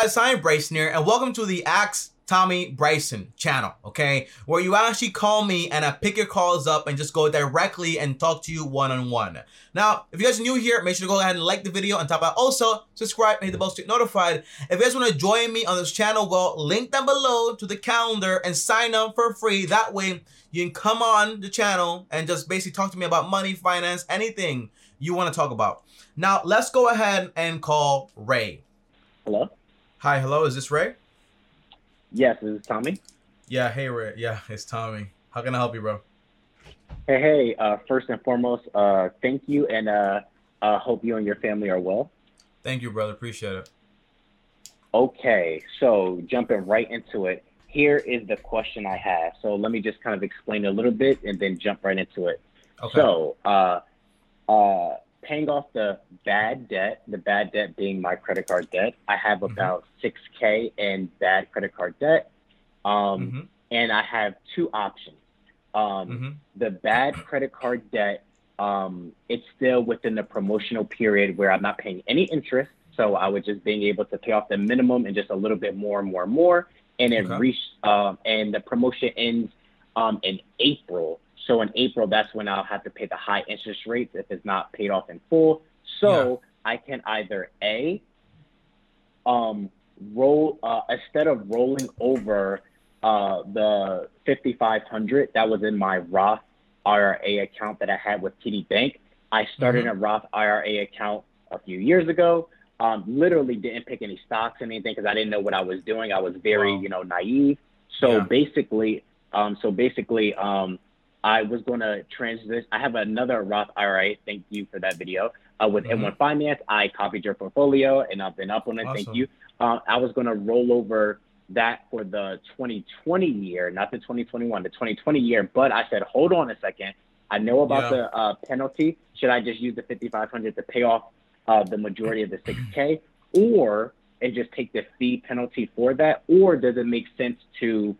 guys, Tommy Bryson here, and welcome to the Ask Tommy Bryson channel, okay? Where you actually call me and I pick your calls up and just go directly and talk to you one on one. Now, if you guys are new here, make sure to go ahead and like the video and top out also subscribe and hit the bell to get notified. If you guys want to join me on this channel, well, link down below to the calendar and sign up for free. That way, you can come on the channel and just basically talk to me about money, finance, anything you want to talk about. Now, let's go ahead and call Ray. Hello? Hi, hello, is this Ray? Yes, this is Tommy. Yeah, hey Ray. Yeah, it's Tommy. How can I help you, bro? Hey, hey, uh, first and foremost, uh, thank you and uh, uh, hope you and your family are well. Thank you, brother. Appreciate it. Okay, so jumping right into it, here is the question I have. So let me just kind of explain a little bit and then jump right into it. Okay. So, uh, uh, paying off the bad debt, the bad debt being my credit card debt, I have Mhm. about 6K in bad credit card debt. Um, hmm And I have two options. Um, hmm the bad credit card debt, um, it's still within the promotional period where I'm not paying any interest. So I was just being able to pay off the minimum and just a little bit more and more and more. And it Okay. reached, um, and the promotion ends um, in April. So in April, that's when I'll have to pay the high interest rates if it's not paid off in full. So I can either A, um, roll, uh, instead of rolling over uh, the 5500 that was in my Roth IRA account that I had with TD Bank. I started a Roth IRA account a few years ago. Um, literally didn't pick any stocks or anything because I didn't know what I was doing. I was very, Wow. you know, naive. So Yeah. basically, um, so basically, um, I was going to transition. I have another Roth IRA. Thank you for that video. Uh, with Mhm. M1 Finance, I copied your portfolio and I've been up on it. Awesome. Thank you. Uh, I was going to roll over that for the 2020 year, not the 2021, the 2020 year. But I said, hold on a second. I know about Yeah. the uh, penalty. Should I just use the 5,500 to pay off uh, the majority of the 6K, or and just take the fee penalty for that, or does it make sense to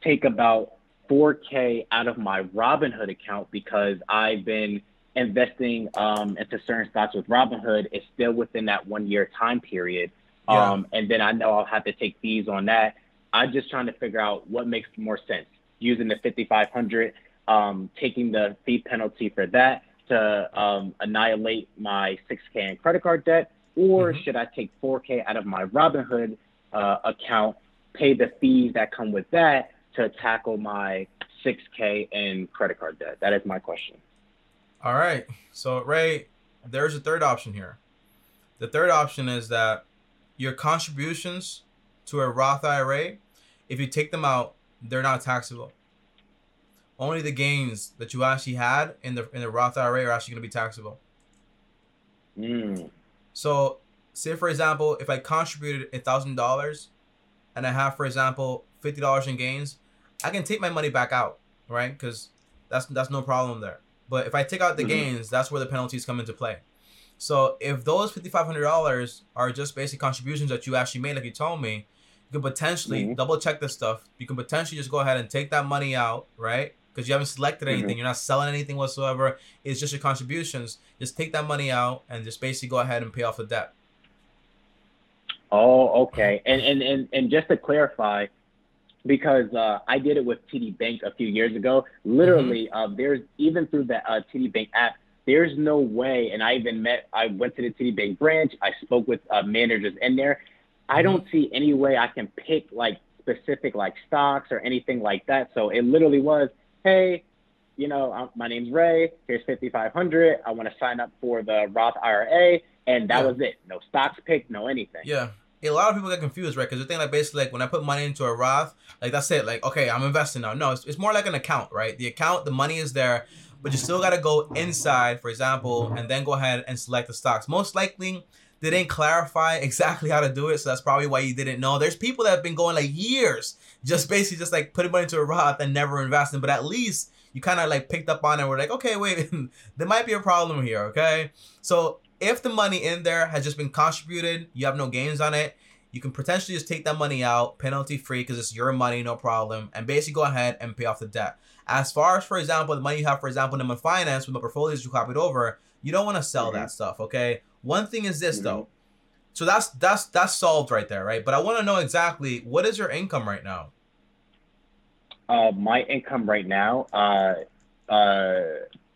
take about 4K out of my Robinhood account because I've been investing um, into certain stocks with Robinhood. It's still within that one year time period. Yeah. Um, and then I know I'll have to take fees on that. I'm just trying to figure out what makes more sense using the 5,500, um, taking the fee penalty for that to um, annihilate my 6K in credit card debt, or Mhm. should I take 4K out of my Robinhood uh, account, pay the fees that come with that to tackle my 6K in credit card debt? That is my question. All right. So Ray, there's a third option here. The third option is that your contributions to a Roth IRA, if you take them out, they're not taxable. Only the gains that you actually had in the in the Roth IRA are actually going to be taxable. Mm. So, say for example, if I contributed a thousand dollars, and I have, for example, fifty dollars in gains, I can take my money back out, right? Because that's that's no problem there. But if I take out the Mhm. gains, that's where the penalties come into play. So if those fifty five hundred dollars are just basic contributions that you actually made, like you told me, you can potentially Mhm. double check this stuff. You can potentially just go ahead and take that money out, right? Because you haven't selected anything, Mhm. you're not selling anything whatsoever. It's just your contributions. Just take that money out and just basically go ahead and pay off the debt. Oh, okay. And and and and just to clarify, because uh, I did it with TD Bank a few years ago. Literally, uh, there's even through the uh, TD Bank app, there's no way. And I even met. I went to the TD Bank branch. I spoke with uh, managers in there. I don't see any way I can pick like specific like stocks or anything like that. So it literally was, hey, you know, my name's Ray. Here's 5,500. I want to sign up for the Roth IRA, and that Yeah. was it. No stocks picked, no anything. Yeah. A lot of people get confused, right? Because they think like basically like when I put money into a Roth, like that's it. Like okay, I'm investing now. No, it's, it's more like an account, right? The account, the money is there, but you still got to go inside, for example, and then go ahead and select the stocks. Most likely, they didn't clarify exactly how to do it, so that's probably why you didn't know. There's people that have been going like years, just basically just like putting money into a Roth and never investing, but at least you kind of like picked up on it. We're like, okay, wait, there might be a problem here. Okay, so if the money in there has just been contributed, you have no gains on it. You can potentially just take that money out, penalty free, because it's your money, no problem, and basically go ahead and pay off the debt. As far as, for example, the money you have, for example, in the finance with the portfolios you copied over, you don't want to sell Mhm. that stuff. Okay. One thing is this Mhm. though, So that's that's that's solved right there, right? But I want to know exactly what is your income right now. Uh, my income right now, uh, uh,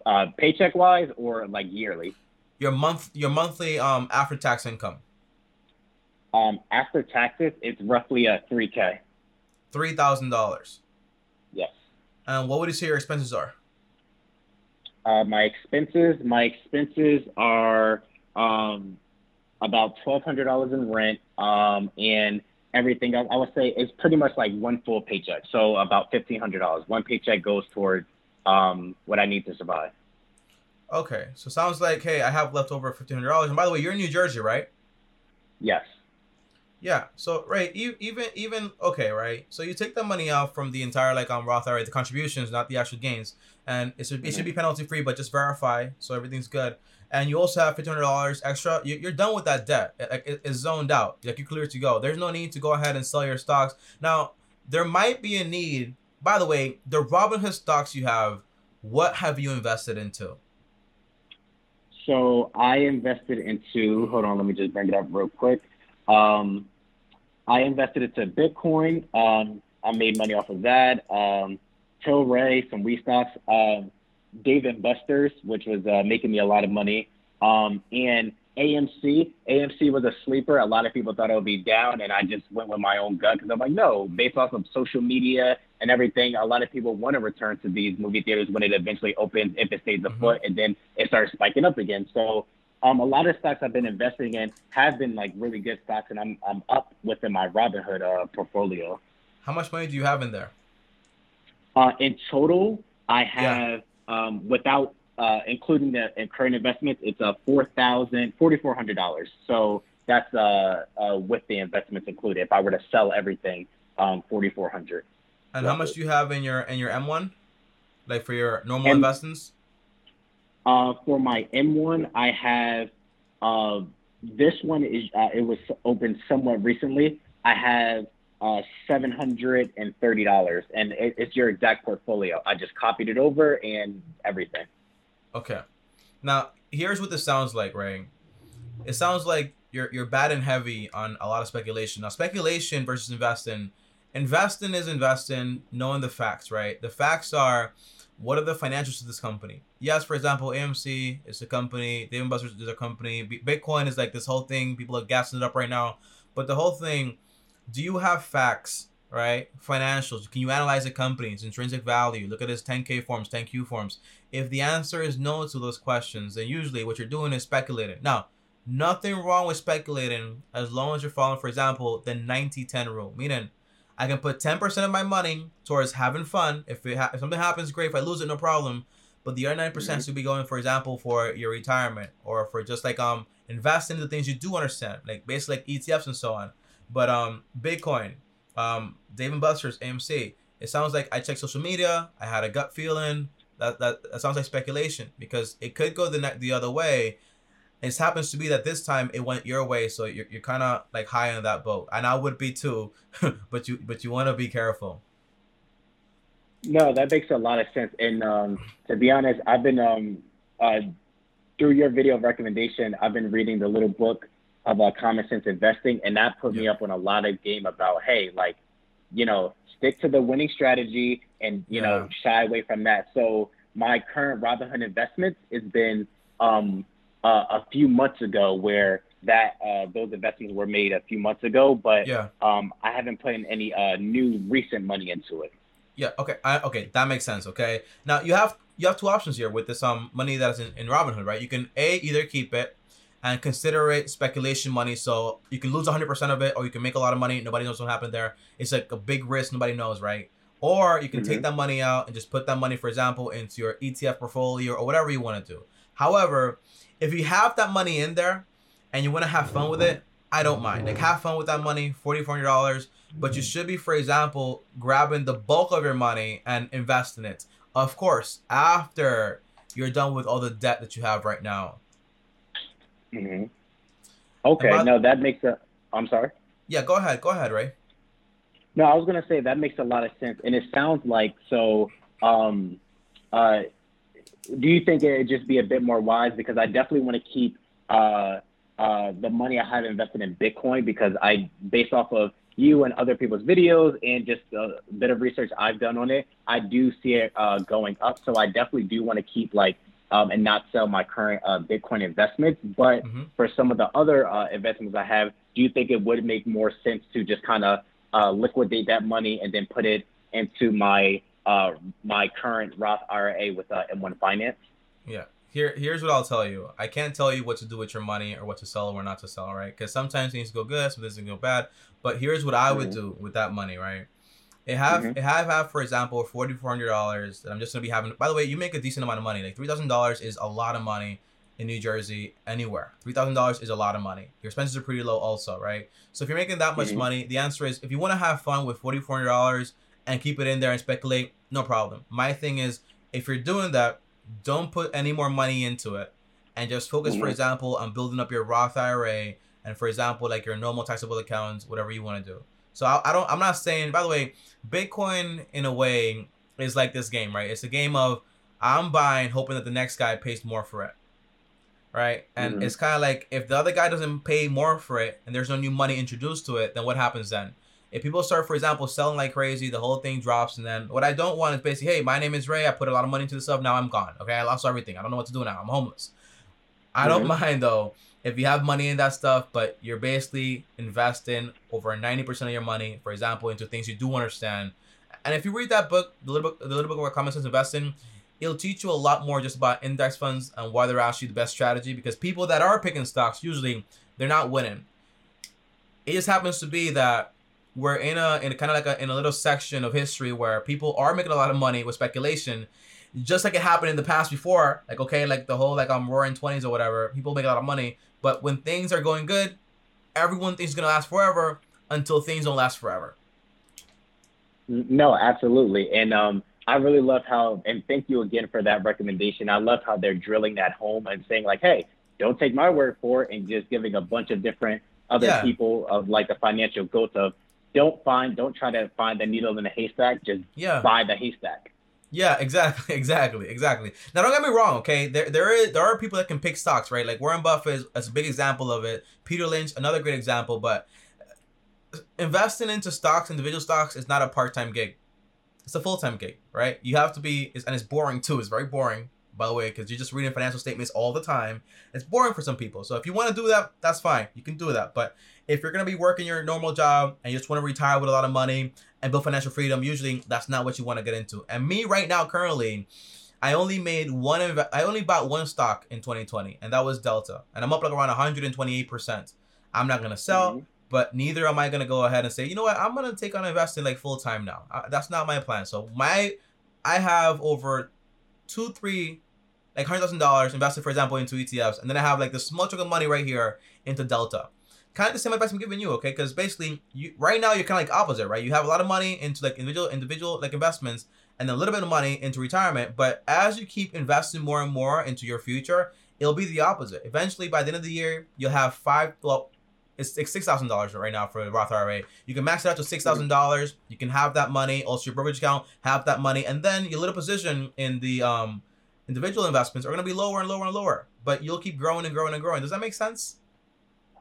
uh, paycheck wise or like yearly. Your month, your monthly um after tax income. Um, after taxes, it's roughly a three k. Three thousand dollars. Yes. And what would you say your expenses are? Uh, my expenses, my expenses are um, about twelve hundred dollars in rent, um, and everything else. I would say it's pretty much like one full paycheck. So about fifteen hundred dollars. One paycheck goes towards um, what I need to survive. Okay, so sounds like hey, I have left over fifteen hundred dollars. And by the way, you're in New Jersey, right? Yes. Yeah. So right, e- even even okay, right. So you take the money out from the entire like um Roth IRA, the contributions, not the actual gains, and it should it should be penalty free, but just verify so everything's good. And you also have fifteen hundred dollars extra. You, you're done with that debt. Like it, it's zoned out. Like you're clear to go. There's no need to go ahead and sell your stocks now. There might be a need. By the way, the Robinhood stocks you have, what have you invested into? So I invested into. Hold on, let me just bring it up real quick. Um, I invested into Bitcoin. Um, I made money off of that. Um, Tilray, some wheat stocks. Um, Dave and Buster's, which was uh, making me a lot of money. Um, and AMC. AMC was a sleeper. A lot of people thought it would be down, and I just went with my own gut because I'm like, no, based off of social media and everything, a lot of people want to return to these movie theaters when it eventually opens, if it stays afoot, mm-hmm. and then it starts spiking up again. So um, a lot of stocks I've been investing in have been like really good stocks, and I'm I'm up within my Robinhood uh, portfolio. How much money do you have in there? Uh, in total, I have yeah. um, without uh, including the current investments, it's a four thousand forty four hundred dollars. So that's uh, uh, with the investments included. If I were to sell everything, um, forty four hundred. And how much do you have in your in your M one, like for your normal M- investments? Uh, for my M1, I have uh, this one is uh, it was opened somewhat recently. I have uh, seven hundred and thirty dollars, and it, it's your exact portfolio. I just copied it over and everything. Okay, now here's what this sounds like, right? It sounds like you're you're bad and heavy on a lot of speculation. Now, speculation versus investing. Investing is investing, knowing the facts, right? The facts are what are the financials of this company? Yes, for example, AMC is a company, Dave Buster's is a company, Bitcoin is like this whole thing. People are gassing it up right now. But the whole thing, do you have facts, right? Financials. Can you analyze a company, its intrinsic value? Look at its 10K forms, 10Q forms. If the answer is no to those questions, then usually what you're doing is speculating. Now, nothing wrong with speculating as long as you're following, for example, the 90 10 rule, meaning I can put 10% of my money towards having fun. If, it ha- if something happens, great. If I lose it, no problem. But the other 9% mm-hmm. should be going, for example, for your retirement or for just like um investing in the things you do understand, like basically like ETFs and so on. But um Bitcoin, um Dave and Buster's, AMC. It sounds like I checked social media. I had a gut feeling that that, that sounds like speculation because it could go the ne- the other way it happens to be that this time it went your way, so you're, you're kind of like high on that boat, and I would be too, but you but you want to be careful. No, that makes a lot of sense. And um, to be honest, I've been um, uh, through your video recommendation, I've been reading the little book of uh, common sense investing, and that put yeah. me up on a lot of game about hey, like, you know, stick to the winning strategy and you yeah. know shy away from that. So my current Robinhood investments has been um, uh, a few months ago where that uh, those investments were made a few months ago, but yeah. um, I haven't put in any uh, new recent money into it. Yeah. Okay. I, okay. That makes sense. Okay. Now you have you have two options here with this um money that's in, in Robinhood, right? You can a either keep it and consider it speculation money, so you can lose 100% of it, or you can make a lot of money. Nobody knows what happened there. It's like a big risk. Nobody knows, right? Or you can mm-hmm. take that money out and just put that money, for example, into your ETF portfolio or whatever you want to do. However, if you have that money in there and you want to have fun with it, I don't mind. Like have fun with that money, forty four hundred dollars. But you should be, for example, grabbing the bulk of your money and invest in it. Of course, after you're done with all the debt that you have right now. Mm-hmm. Okay, about, no, that makes a. I'm sorry. Yeah, go ahead. Go ahead, Ray. No, I was gonna say that makes a lot of sense, and it sounds like so. Um, uh, do you think it'd just be a bit more wise? Because I definitely want to keep uh, uh, the money I have invested in Bitcoin because I, based off of you and other people's videos and just a bit of research I've done on it, I do see it uh, going up. So I definitely do want to keep like um, and not sell my current uh, Bitcoin investments. But mm-hmm. for some of the other uh, investments I have, do you think it would make more sense to just kind of uh, liquidate that money and then put it into my uh, my current Roth IRA with uh, M1 Finance? Yeah. Here, here's what I'll tell you. I can't tell you what to do with your money or what to sell or not to sell, right? Because sometimes things go good, sometimes things go bad. But here's what I would mm-hmm. do with that money, right? It have mm-hmm. it have have for example forty four hundred dollars that I'm just gonna be having. By the way, you make a decent amount of money. Like three thousand dollars is a lot of money in New Jersey anywhere. Three thousand dollars is a lot of money. Your expenses are pretty low also, right? So if you're making that much mm-hmm. money, the answer is if you want to have fun with forty four hundred dollars and keep it in there and speculate, no problem. My thing is if you're doing that, don't put any more money into it and just focus, mm-hmm. for example, on building up your Roth IRA and for example, like your normal taxable accounts, whatever you want to do. So I, I don't. I'm not saying. By the way, Bitcoin in a way is like this game, right? It's a game of I'm buying, hoping that the next guy pays more for it, right? And mm-hmm. it's kind of like if the other guy doesn't pay more for it, and there's no new money introduced to it, then what happens then? If people start, for example, selling like crazy, the whole thing drops, and then what I don't want is basically, hey, my name is Ray. I put a lot of money into this stuff. Now I'm gone. Okay, I lost everything. I don't know what to do now. I'm homeless. I don't mm-hmm. mind though if you have money in that stuff, but you're basically investing over 90% of your money, for example, into things you do understand. And if you read that book, the little book, the little book about common sense investing, it'll teach you a lot more just about index funds and why they're actually the best strategy. Because people that are picking stocks, usually they're not winning. It just happens to be that we're in a in kind of like a in a little section of history where people are making a lot of money with speculation just like it happened in the past before like okay like the whole like i'm um, roaring 20s or whatever people make a lot of money but when things are going good, everyone thinks it's gonna last forever until things don't last forever. No, absolutely. And um, I really love how, and thank you again for that recommendation. I love how they're drilling that home and saying like, hey, don't take my word for it, and just giving a bunch of different other yeah. people of like the financial goats of don't find, don't try to find the needle in the haystack, just yeah. buy the haystack. Yeah, exactly, exactly, exactly. Now, don't get me wrong, okay? There, there is, there are people that can pick stocks, right? Like Warren Buffett is, is a big example of it. Peter Lynch, another great example. But uh, investing into stocks, individual stocks, is not a part-time gig. It's a full-time gig, right? You have to be, and it's boring too. It's very boring, by the way, because you're just reading financial statements all the time. It's boring for some people. So if you want to do that, that's fine. You can do that. But if you're gonna be working your normal job and you just want to retire with a lot of money and build financial freedom, usually that's not what you want to get into. And me right now, currently, I only made one. Inv- I only bought one stock in 2020, and that was Delta, and I'm up like around 128 percent. I'm not gonna sell, mm-hmm. but neither am I gonna go ahead and say, you know what, I'm gonna take on investing like full time now. I, that's not my plan. So my, I have over two, three, like hundred thousand dollars invested, for example, into ETFs, and then I have like this small chunk of money right here into Delta kind of the same advice I'm giving you, okay? Because basically, you right now you're kind of like opposite, right? You have a lot of money into like individual individual like investments, and a little bit of money into retirement. But as you keep investing more and more into your future, it'll be the opposite. Eventually, by the end of the year, you'll have five. Well, it's six thousand dollars right now for the Roth IRA. You can max it out to six thousand dollars. You can have that money. Also, your brokerage account have that money, and then your little position in the um individual investments are going to be lower and lower and lower. But you'll keep growing and growing and growing. Does that make sense?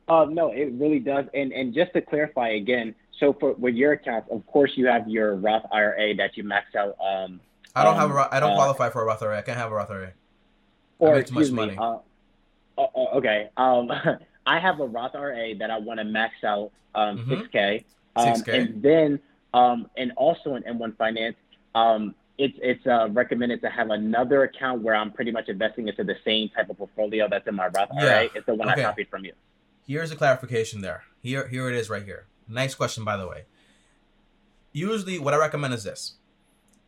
Uh, no, it really does. And and just to clarify again, so for with your accounts, of course you have your Roth IRA that you max out. Um, I don't um, have a I don't uh, qualify for a Roth IRA. I can't have a Roth IRA. Or I excuse me. Uh, uh, okay. Um, I have a Roth IRA that I want to max out um, mm-hmm. 6K. Um, 6K. And then um, and also in M1 Finance, um, it's it's uh, recommended to have another account where I'm pretty much investing into the same type of portfolio that's in my Roth IRA. yeah. It's the one okay. I copied from you. Here's a clarification there. Here, here it is right here. Nice question, by the way. Usually, what I recommend is this: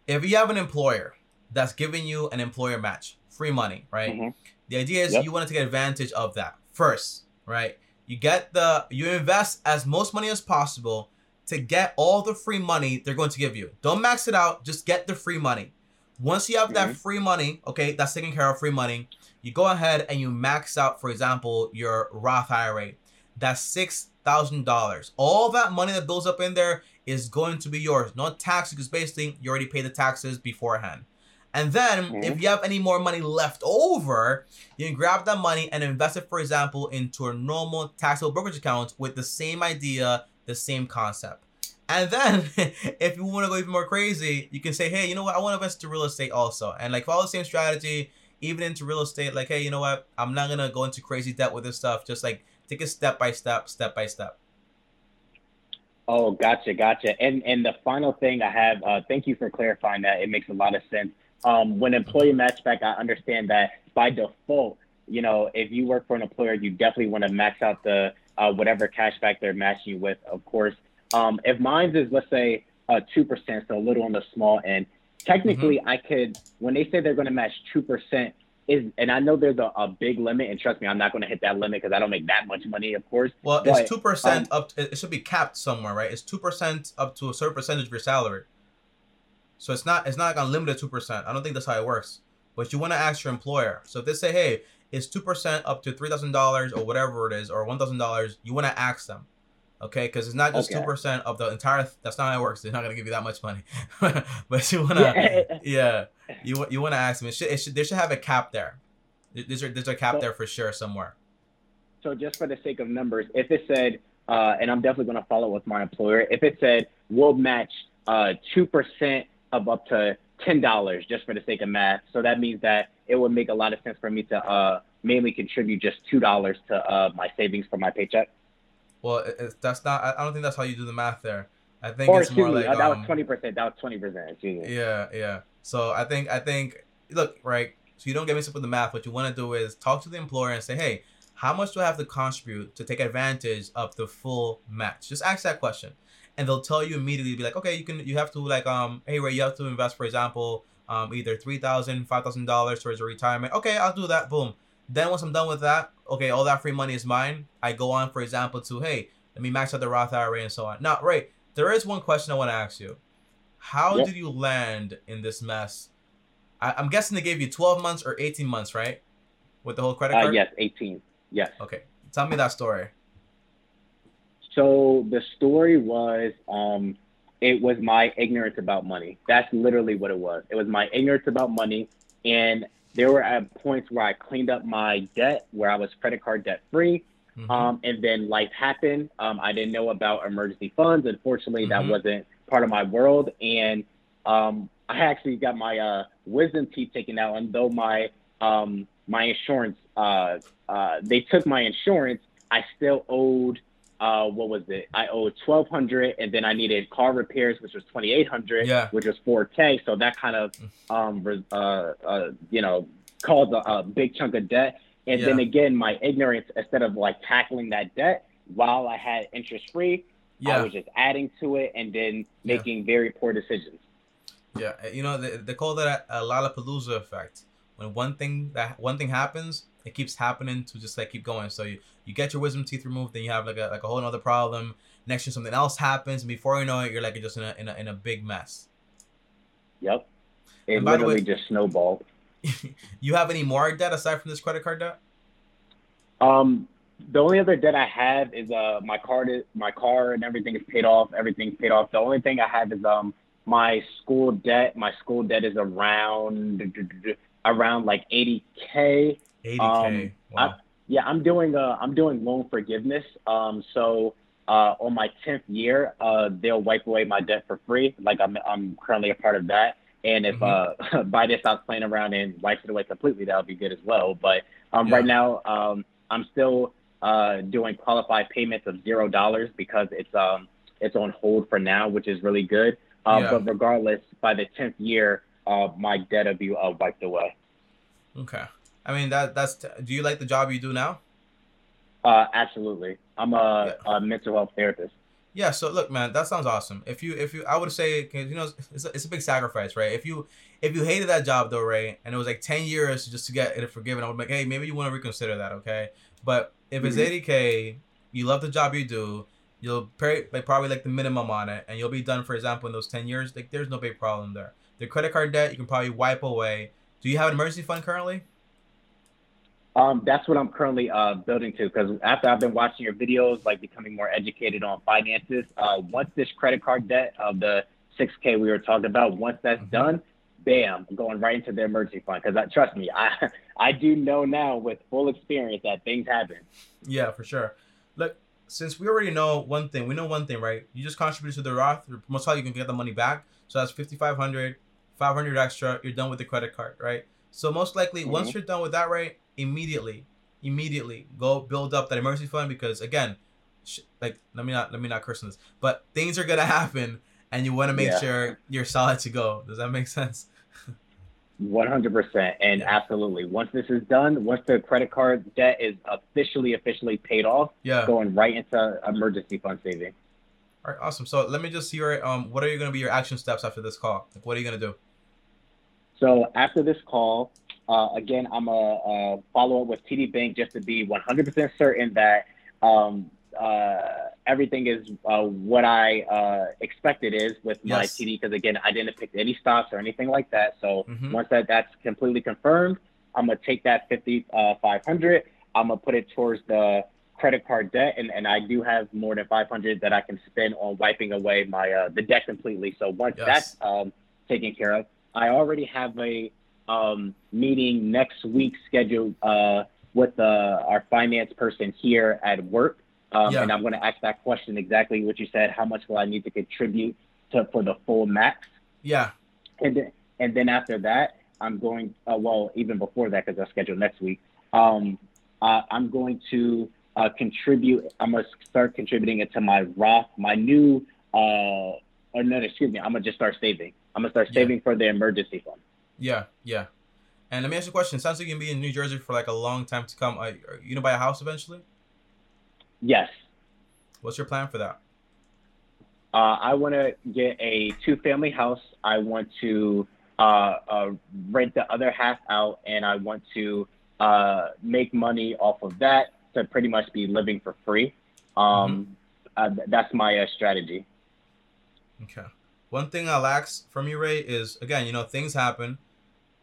if you have an employer that's giving you an employer match, free money, right? Mm-hmm. The idea is yep. you want to take advantage of that first, right? You get the you invest as most money as possible to get all the free money they're going to give you. Don't max it out, just get the free money. Once you have mm-hmm. that free money, okay, that's taking care of free money, you go ahead and you max out, for example, your Roth IRA. That's six thousand dollars. All that money that builds up in there is going to be yours. No tax because basically you already paid the taxes beforehand. And then Mhm. if you have any more money left over, you can grab that money and invest it, for example, into a normal taxable brokerage account with the same idea, the same concept. And then if you want to go even more crazy, you can say, hey, you know what? I want to invest into real estate also. And like follow the same strategy, even into real estate, like, hey, you know what? I'm not gonna go into crazy debt with this stuff. Just like take it step by step, step by step. Oh, gotcha, gotcha. And and the final thing I have, uh, thank you for clarifying that. It makes a lot of sense. Um, when employee match back, I understand that by default, you know, if you work for an employer, you definitely want to max out the uh, whatever cash back they're matching you with, of course. Um, if mine's is let's say uh, two percent, so a little on the small end, technically I could when they say they're going to match two percent is, and I know there's a, a big limit, and trust me, I'm not going to hit that limit because I don't make that much money, of course. Well, But, it's two percent um, up. To, it should be capped somewhere, right? It's two percent up to a certain percentage of your salary. So it's not it's not like unlimited two percent. I don't think that's how it works. But you want to ask your employer. So if they say, hey, it's two percent up to three thousand dollars or whatever it is, or one thousand dollars, you want to ask them, okay? Because it's not just two Okay. percent of the entire. That's not how it works. They're not gonna give you that much money. but you wanna, Yeah. yeah, you you want to ask them. It should, it should they should have a cap there. There's a, there's a cap So- there for sure somewhere. So just for the sake of numbers, if it said, uh, and I'm definitely going to follow with my employer, if it said we'll match uh, two percent of up to ten dollars, just for the sake of math, so that means that it would make a lot of sense for me to uh, mainly contribute just two dollars to uh, my savings for my paycheck. Well, it, it's that's not. I I don't think that's how you do the math there. I think Or it's more like that um, was twenty percent. That was twenty percent. Yeah, yeah. So I think I think look right. So you don't get mixed up with the math. What you want to do is talk to the employer and say, hey, how much do I have to contribute to take advantage of the full match? Just ask that question, and they'll tell you immediately. Be like, okay, you can. You have to like um, hey Ray, you have to invest, for example, um, either three thousand, five thousand dollars towards your retirement. Okay, I'll do that. Boom. Then once I'm done with that, okay, all that free money is mine. I go on, for example, to hey, let me max out the Roth IRA and so on. Now, Ray, there is one question I want to ask you. How Yep. did you land in this mess? I, I'm guessing they gave you 12 months or 18 months, right? With the whole credit Uh, card. yes, eighteen. Yes. Okay, tell me that story. So the story was, um, it was my ignorance about money. That's literally what it was. It was my ignorance about money, and there were at points where I cleaned up my debt, where I was credit card debt free. Mhm. Um, and then life happened. Um, I didn't know about emergency funds. Unfortunately, Mhm. that wasn't part of my world. And um, I actually got my uh, wisdom teeth taken out. And though my um, my insurance, uh, uh, they took my insurance, I still owed. Uh, what was it? I owed twelve hundred, and then I needed car repairs, which was twenty eight hundred, Yeah. which was four k. So that kind of, um, uh, uh, you know, caused a, a big chunk of debt. And then again, my ignorance, instead of like tackling that debt while I had interest free, yeah. I Yeah, was just adding to it and then Yeah. making very poor decisions. yeah. You know they, they call that a, a Lollapalooza effect. When one thing that one thing happens, it keeps happening to just like keep going. So you, you get your wisdom teeth removed, then you have like a like a whole other problem. Next year something else happens, and before you know it, you're like just in a in a, in a big mess. Yep. It And by the way- literally just snowballed. you have any more debt aside from this credit card debt? Um, the only other debt I have is uh my card is my car and everything is paid off. Everything's paid off. The only thing I have is um my school debt. My school debt is around around like 80k. 80k. Um, wow. Yeah, I'm doing uh I'm doing loan forgiveness. Um, so uh on my tenth year, uh they'll wipe away my debt for free. Like I'm I'm currently a part of that. And if uh by this I was playing around and wipes it away completely, that would be good as well. But um Yeah. right now um I'm still uh doing qualified payments of zero dollars because it's um it's on hold for now, which is really good. Uh, Yeah. But regardless, by the tenth year, uh my debt will be uh, wiped away. Okay. I mean that that's. do you like the job you do now? Uh, absolutely. I'm a, a mental health therapist. Yeah. So look, man, that sounds awesome. If you if you I would say, you know it's a, it's a big sacrifice, right? If you if you hated that job though, Ray, and it was like ten years just to get it forgiven, I would be like, hey, maybe you want to reconsider that, okay? But if it's Mhm. eighty k, you love the job you do. You'll pay like probably like the minimum on it, and you'll be done. For example, in those ten years, like there's no big problem there. The credit card debt you can probably wipe away. Do you have an emergency fund currently? Um, that's what I'm currently uh, building to because after I've been watching your videos, like becoming more educated on finances, uh, once this credit card debt of the 6K we were talking about, once that's Mhm. done, bam, going right into the emergency fund. Because trust me, I I do know now with full experience that things happen. Yeah, for sure. Look, since we already know one thing, we know one thing, right? You just contribute to the Roth. Most likely you can get the money back. So that's 5500 500 extra. You're done with the credit card, right? So most likely, mm-hmm. once you're done with that, right, immediately, immediately go build up that emergency fund because again, sh- like let me not let me not curse on this, but things are gonna happen, and you want to make yeah. sure you're solid to go. Does that make sense? One hundred percent, and absolutely. Once this is done, once the credit card debt is officially officially paid off, yeah, going right into emergency fund saving. All right, awesome. So let me just hear. Um, what are you going to be your action steps after this call? Like, what are you going to do? So after this call, uh, again, I'm a, a follow up with TD Bank just to be 100% certain that um, uh, everything is uh, what I uh, expect it is with my yes. TD. Because again, I didn't pick any stocks or anything like that. So mm-hmm. once that that's completely confirmed, I'm gonna take that 5,500. Uh, I'm gonna put it towards the credit card debt, and, and I do have more than 500 that I can spend on wiping away my uh, the debt completely. So once yes. that's um, taken care of, I already have a um, meeting next week scheduled uh, with uh, our finance person here at work. Um, yeah. And I'm going to ask that question exactly what you said. How much will I need to contribute to for the full max? Yeah. And then, and then after that, I'm going. Uh, well, even before that, because I scheduled next week. Um, uh, I'm going to uh, contribute. I'm gonna start contributing it to my Roth, my new. Uh, or no, excuse me. I'm gonna just start saving. I'm gonna start saving yeah. for the emergency fund. Yeah, yeah. And let me ask you a question. Sounds like you're gonna be in New Jersey for like a long time to come. Are, you gonna buy a house eventually? Yes. What's your plan for that? Uh, I want to get a two-family house. I want to uh, uh, rent the other half out, and I want to uh, make money off of that to pretty much be living for free. Um, mm-hmm. Uh, that's my uh, strategy. Okay. One thing I'll ask from you, Ray, is again, you know, things happen.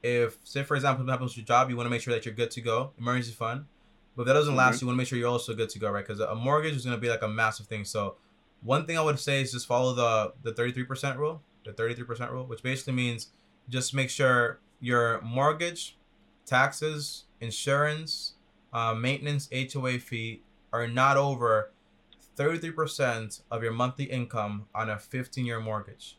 If, say, for example, what happens with your job, you want to make sure that you're good to go, emergency fund. But if that doesn't mm-hmm. last, you want to make sure you're also good to go, right? Because a mortgage is going to be like a massive thing. So, one thing I would say is just follow the the 33% rule, the 33% rule, which basically means just make sure your mortgage, taxes, insurance, uh, maintenance, HOA fee are not over 33% of your monthly income on a 15 year mortgage.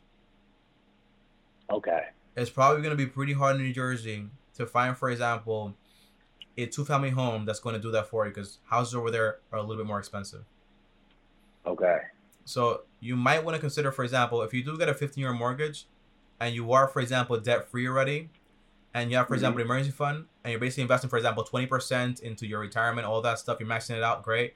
Okay. It's probably going to be pretty hard in New Jersey to find, for example, a two family home that's going to do that for you because houses over there are a little bit more expensive. Okay. So you might want to consider, for example, if you do get a 15 year mortgage and you are, for example, debt free already, and you have, for mm-hmm. example, emergency fund, and you're basically investing, for example, 20% into your retirement, all that stuff, you're maxing it out, great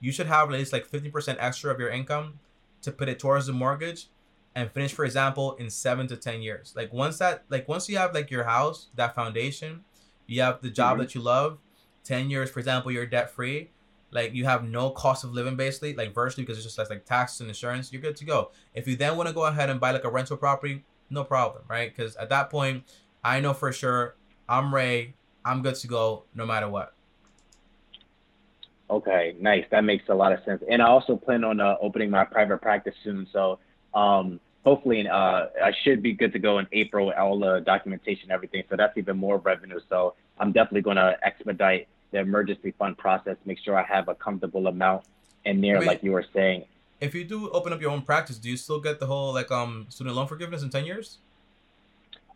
you should have at least like 50% extra of your income to put it towards the mortgage and finish for example in 7 to 10 years like once that like once you have like your house that foundation you have the job mm-hmm. that you love 10 years for example you're debt free like you have no cost of living basically like virtually because it's just like, like taxes and insurance you're good to go if you then want to go ahead and buy like a rental property no problem right because at that point i know for sure i'm ray i'm good to go no matter what Okay, nice. That makes a lot of sense. And I also plan on uh, opening my private practice soon. So um, hopefully uh, I should be good to go in April with all the documentation, everything. So that's even more revenue. So I'm definitely going to expedite the emergency fund process, make sure I have a comfortable amount in there, I mean, like you were saying. If you do open up your own practice, do you still get the whole like um student loan forgiveness in ten years?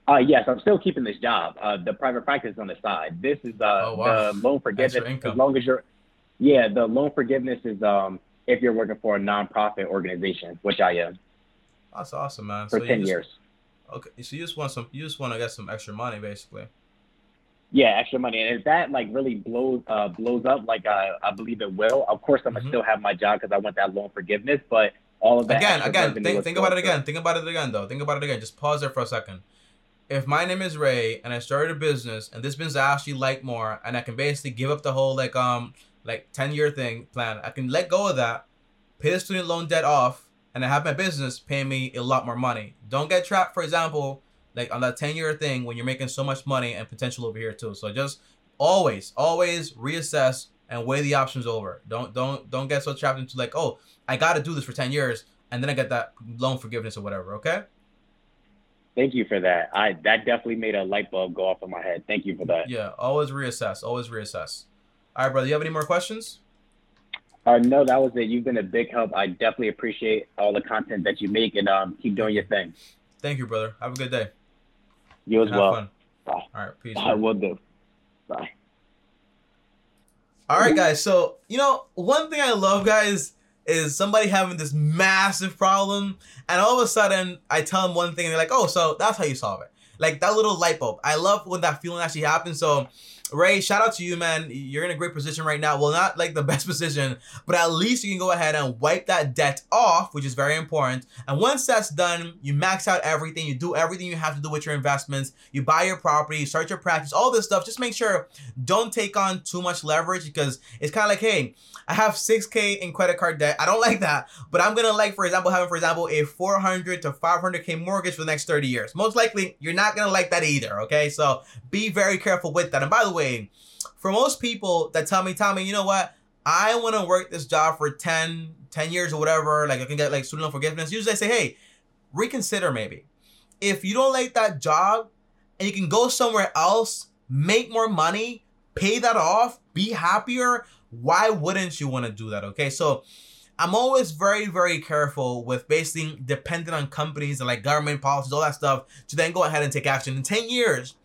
Uh, yes, I'm still keeping this job. Uh, the private practice on the side. This is uh, oh, wow. the loan forgiveness. As long as you're yeah, the loan forgiveness is um if you're working for a nonprofit organization, which I am. That's awesome, man. For so ten just, years. Okay, so you just want some, you just want to get some extra money, basically. Yeah, extra money, and if that like really blows uh, blows up, like I, I believe it will. Of course, I'm gonna mm-hmm. still have my job because I want that loan forgiveness, but all of that again, again, think, think about it again. Think about it again, though. Think about it again. Just pause there for a second. If my name is Ray and I started a business and this business I actually like more, and I can basically give up the whole like um like 10 year thing plan. I can let go of that, pay the student loan debt off, and I have my business pay me a lot more money. Don't get trapped, for example, like on that 10 year thing when you're making so much money and potential over here too. So just always, always reassess and weigh the options over. Don't don't don't get so trapped into like, oh, I gotta do this for 10 years and then I get that loan forgiveness or whatever, okay? Thank you for that. I that definitely made a light bulb go off in my head. Thank you for that. Yeah, always reassess. Always reassess. All right, brother. You have any more questions? Uh, no, that was it. You've been a big help. I definitely appreciate all the content that you make, and um, keep doing your thing. Thank you, brother. Have a good day. You as Have well. All right, peace. I will do. Bye. All right, guys. So, you know, one thing I love, guys, is somebody having this massive problem, and all of a sudden, I tell them one thing, and they're like, "Oh, so that's how you solve it." Like that little light bulb. I love when that feeling actually happens. So, Ray, shout out to you, man. You're in a great position right now. Well, not like the best position, but at least you can go ahead and wipe that debt off, which is very important. And once that's done, you max out everything. You do everything you have to do with your investments. You buy your property, start your practice, all this stuff. Just make sure don't take on too much leverage because it's kind of like, hey, I have 6K in credit card debt. I don't like that, but I'm gonna like, for example, having, for example, a 400 to 500K mortgage for the next 30 years. Most likely, you're not gonna like that either. Okay, so be very careful with that. And by the way, for most people that tell me, Tommy, you know what? I want to work this job for 10, 10 years or whatever. Like I can get like student loan forgiveness. Usually I say, hey, reconsider maybe. If you don't like that job and you can go somewhere else, make more money, pay that off, be happier, why wouldn't you want to do that? Okay, so I'm always very, very careful with basically dependent on companies and like government policies, all that stuff, to then go ahead and take action. In 10 years,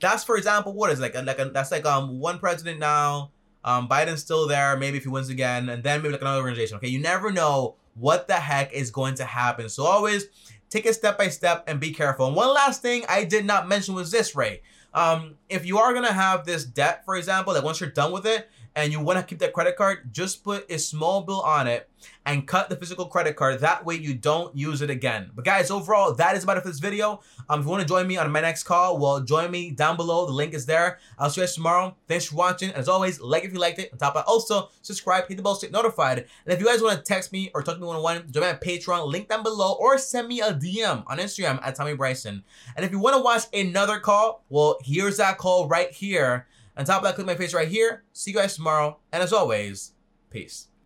that's for example, what is like like a, that's like um one president now. Um, Biden's still there. Maybe if he wins again, and then maybe like another organization. Okay, you never know what the heck is going to happen. So always take it step by step and be careful. And one last thing I did not mention was this, Ray. Um, if you are gonna have this debt, for example, like once you're done with it, and you want to keep that credit card, just put a small bill on it and cut the physical credit card. That way you don't use it again. But guys, overall, that is about it for this video. Um, if you want to join me on my next call, well, join me down below. The link is there. I'll see you guys tomorrow. Thanks for watching. As always, like if you liked it. On top of that, also subscribe, hit the bell to notified. And if you guys want to text me or talk to me one-on-one, join on Patreon, link down below, or send me a DM on Instagram at Tommy Bryson. And if you want to watch another call, well, here's that call right here. On top of that, click my face right here. See you guys tomorrow. And as always, peace.